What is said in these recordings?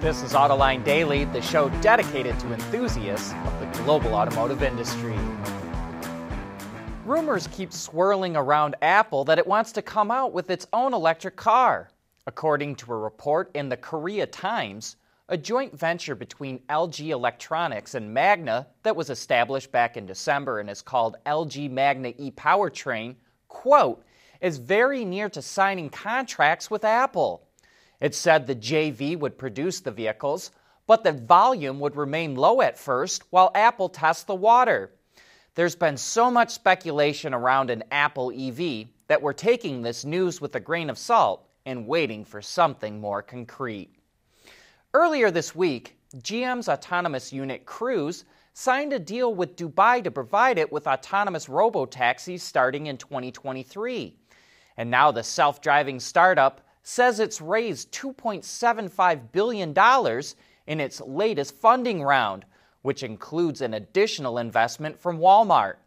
This is Autoline Daily, the show dedicated to enthusiasts of the global automotive industry. Rumors keep swirling around Apple that it wants to come out with its own electric car. According to a report in the Korea Times, a joint venture between LG Electronics and Magna that was established back in December and is called LG Magna e Powertrain, quote, is very near to signing contracts with Apple. It said the JV would produce the vehicles, but that volume would remain low at first while Apple tests the water. There's been so much speculation around an Apple EV that we're taking this news with a grain of salt and waiting for something more concrete. Earlier this week, GM's autonomous unit Cruise signed a deal with Dubai to provide it with autonomous robo taxis starting in 2023. And now the self driving startup says it's raised $2.75 billion in its latest funding round, which includes an additional investment from Walmart.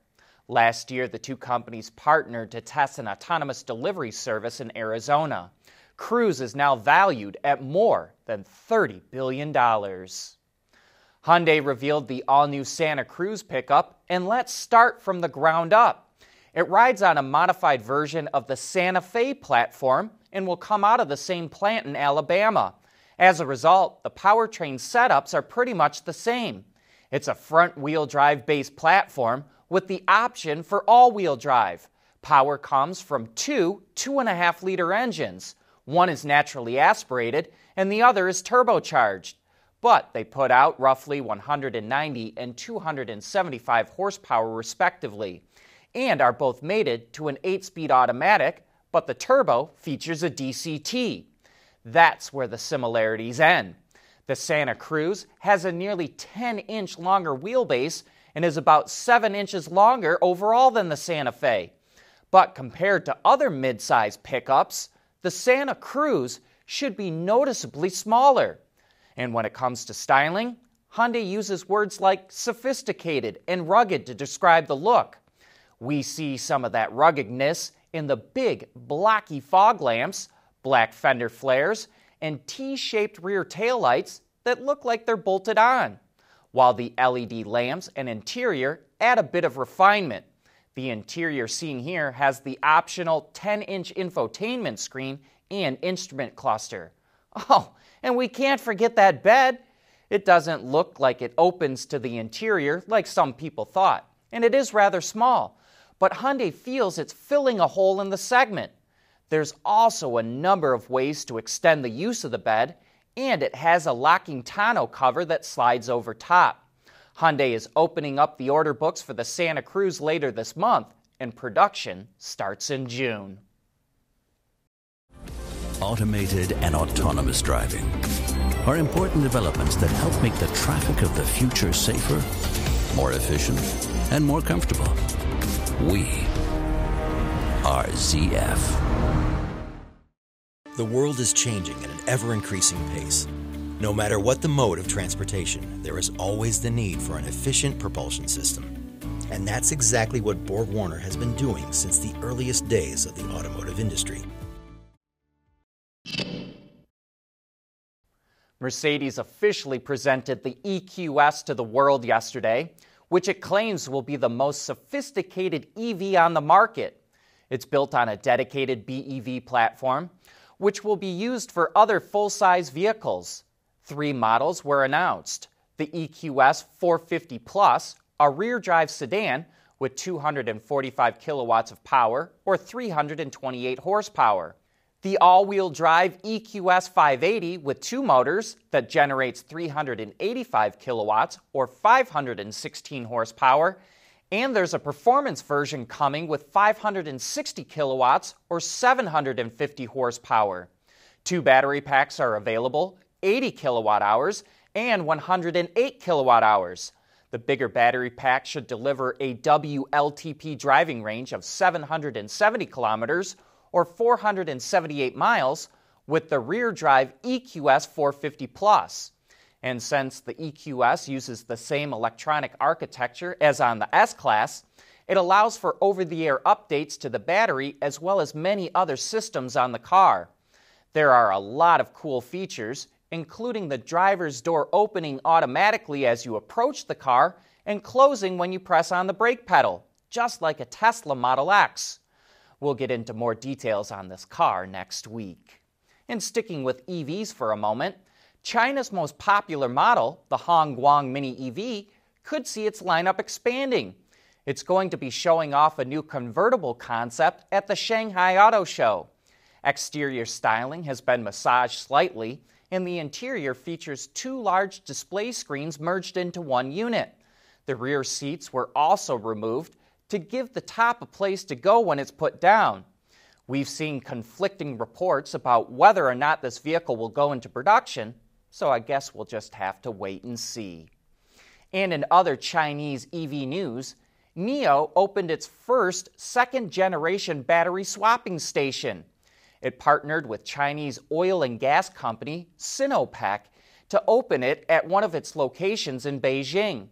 Last year, the two companies partnered to test an autonomous delivery service in Arizona. Cruise is now valued at more than $30 billion. Hyundai revealed the all new Santa Cruz pickup, and let's start from the ground up. It rides on a modified version of the Santa Fe platform and will come out of the same plant in Alabama. As a result, the powertrain setups are pretty much the same. It's a front wheel drive based platform with the option for all wheel drive. Power comes from two 2.5 liter engines. One is naturally aspirated and the other is turbocharged. But they put out roughly 190 and 275 horsepower, respectively and are both mated to an 8 speed automatic, but the turbo features a DCT. That's where the similarities end. The Santa Cruz has a nearly 10 inch longer wheelbase and is about 7 inches longer overall than the Santa Fe. But compared to other midsize pickups, the Santa Cruz should be noticeably smaller. And when it comes to styling, Hyundai uses words like sophisticated and rugged to describe the look. We see some of that ruggedness in the big, blocky fog lamps, black fender flares, and T shaped rear taillights that look like they're bolted on, while the LED lamps and interior add a bit of refinement. The interior seen here has the optional 10 inch infotainment screen and instrument cluster. Oh, and we can't forget that bed. It doesn't look like it opens to the interior like some people thought, and it is rather small but Hyundai feels it's filling a hole in the segment. There's also a number of ways to extend the use of the bed, and it has a locking tonneau cover that slides over top. Hyundai is opening up the order books for the Santa Cruz later this month, and production starts in June. Automated and autonomous driving are important developments that help make the traffic of the future safer, more efficient, and more comfortable. We are ZF. The world is changing at an ever increasing pace. No matter what the mode of transportation, there is always the need for an efficient propulsion system. And that's exactly what Borg Warner has been doing since the earliest days of the automotive industry. Mercedes officially presented the EQS to the world yesterday which it claims will be the most sophisticated EV on the market. It's built on a dedicated BEV platform, which will be used for other full size vehicles. Three models were announced the EQS 450 Plus, a rear drive sedan with 245 kilowatts of power or 328 horsepower the all wheel drive EQS 580 with two motors that generates 385 kilowatts or 516 horsepower. And there's a performance version coming with 560 kilowatts or 750 horsepower. Two battery packs are available 80 kilowatt hours and 108 kilowatt hours. The bigger battery pack should deliver a WLTP driving range of 770 kilometers or 478 miles with the rear drive EQS 450 Plus. And since the EQS uses the same electronic architecture as on the S Class, it allows for over the air updates to the battery as well as many other systems on the car. There are a lot of cool features, including the driver's door opening automatically as you approach the car and closing when you press on the brake pedal, just like a Tesla Model X. We'll get into more details on this car next week. And sticking with EVs for a moment, China's most popular model, the Hongguang Mini EV, could see its lineup expanding. It's going to be showing off a new convertible concept at the Shanghai Auto Show. Exterior styling has been massaged slightly, and the interior features two large display screens merged into one unit. The rear seats were also removed to give the top a place to go when it's put down. We've seen conflicting reports about whether or not this vehicle will go into production, so I guess we'll just have to wait and see. And in other Chinese EV news, NIO opened its first second generation battery swapping station. It partnered with Chinese oil and gas company Sinopec to open it at one of its locations in Beijing.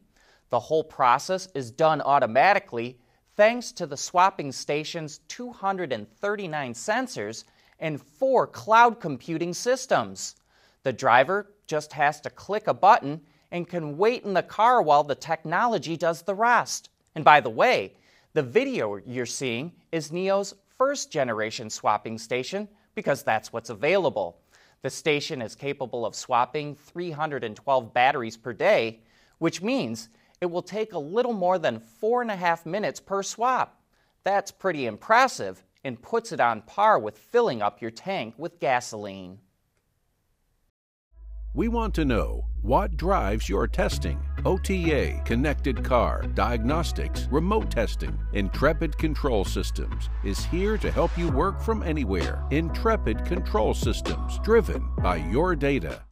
The whole process is done automatically thanks to the swapping station's 239 sensors and four cloud computing systems. The driver just has to click a button and can wait in the car while the technology does the rest. And by the way, the video you're seeing is NIO's first generation swapping station because that's what's available. The station is capable of swapping 312 batteries per day, which means it will take a little more than four and a half minutes per swap. That's pretty impressive and puts it on par with filling up your tank with gasoline. We want to know what drives your testing. OTA, connected car, diagnostics, remote testing. Intrepid Control Systems is here to help you work from anywhere. Intrepid Control Systems, driven by your data.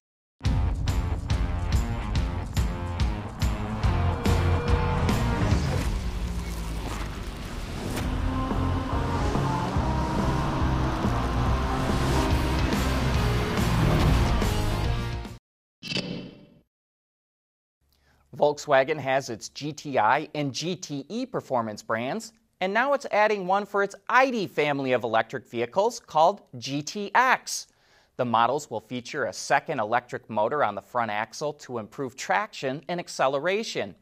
Volkswagen has its GTI and GTE performance brands, and now it's adding one for its ID family of electric vehicles called GTX. The models will feature a second electric motor on the front axle to improve traction and acceleration,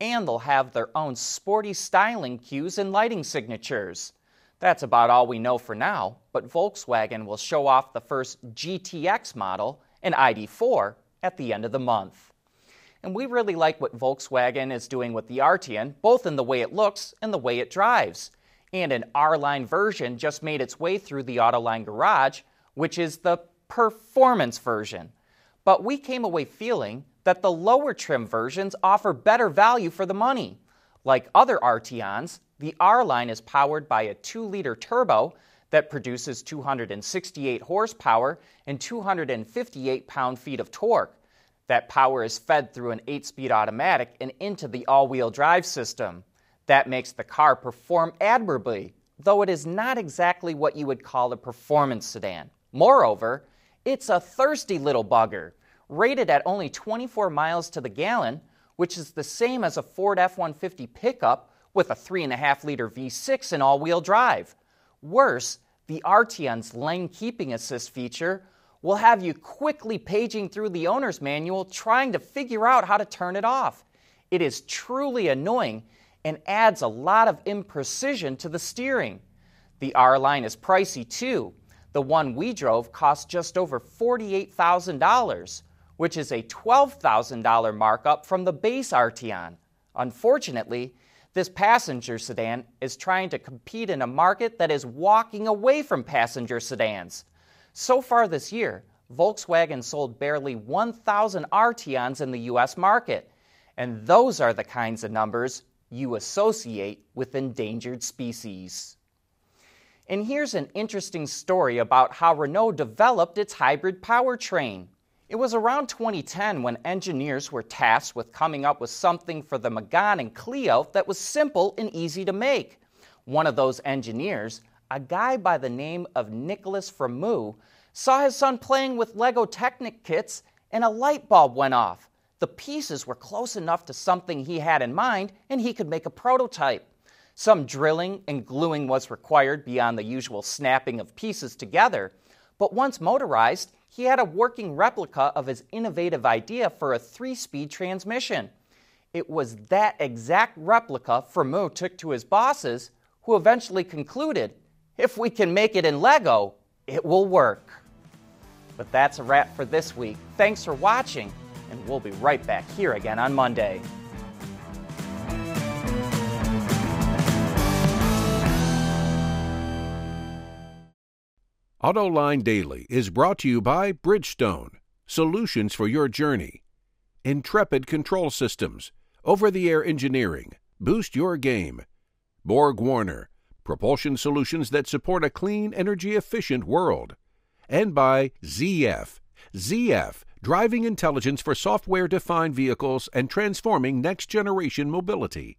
and they'll have their own sporty styling cues and lighting signatures. That's about all we know for now, but Volkswagen will show off the first GTX model, an ID4, at the end of the month. And we really like what Volkswagen is doing with the Arteon, both in the way it looks and the way it drives. And an R line version just made its way through the Autoline Garage, which is the performance version. But we came away feeling that the lower trim versions offer better value for the money. Like other Arteons, the R line is powered by a 2 liter turbo that produces 268 horsepower and 258 pound feet of torque. That power is fed through an 8 speed automatic and into the all wheel drive system. That makes the car perform admirably, though it is not exactly what you would call a performance sedan. Moreover, it's a thirsty little bugger, rated at only 24 miles to the gallon, which is the same as a Ford F 150 pickup with a 3.5 liter V6 and all wheel drive. Worse, the Arteon's lane keeping assist feature will have you quickly paging through the owner's manual trying to figure out how to turn it off. It is truly annoying and adds a lot of imprecision to the steering. The R line is pricey too. The one we drove cost just over $48,000, which is a $12,000 markup from the base Arteon. Unfortunately, this passenger sedan is trying to compete in a market that is walking away from passenger sedans. So far this year, Volkswagen sold barely 1,000 Arteons in the US market, and those are the kinds of numbers you associate with endangered species. And here's an interesting story about how Renault developed its hybrid powertrain. It was around 2010 when engineers were tasked with coming up with something for the Megane and Clio that was simple and easy to make. One of those engineers, a guy by the name of Nicolas Fremau saw his son playing with Lego Technic kits and a light bulb went off. The pieces were close enough to something he had in mind and he could make a prototype. Some drilling and gluing was required beyond the usual snapping of pieces together, but once motorized, he had a working replica of his innovative idea for a three speed transmission. It was that exact replica Fremau took to his bosses, who eventually concluded if we can make it in Lego, it will work. But that's a wrap for this week. Thanks for watching, and we'll be right back here again on Monday. AutoLine Daily is brought to you by Bridgestone, solutions for your journey. Intrepid Control Systems, over the air engineering, boost your game. Borg Warner, propulsion solutions that support a clean, energy efficient world. And by ZF. ZF, driving intelligence for software defined vehicles and transforming next generation mobility.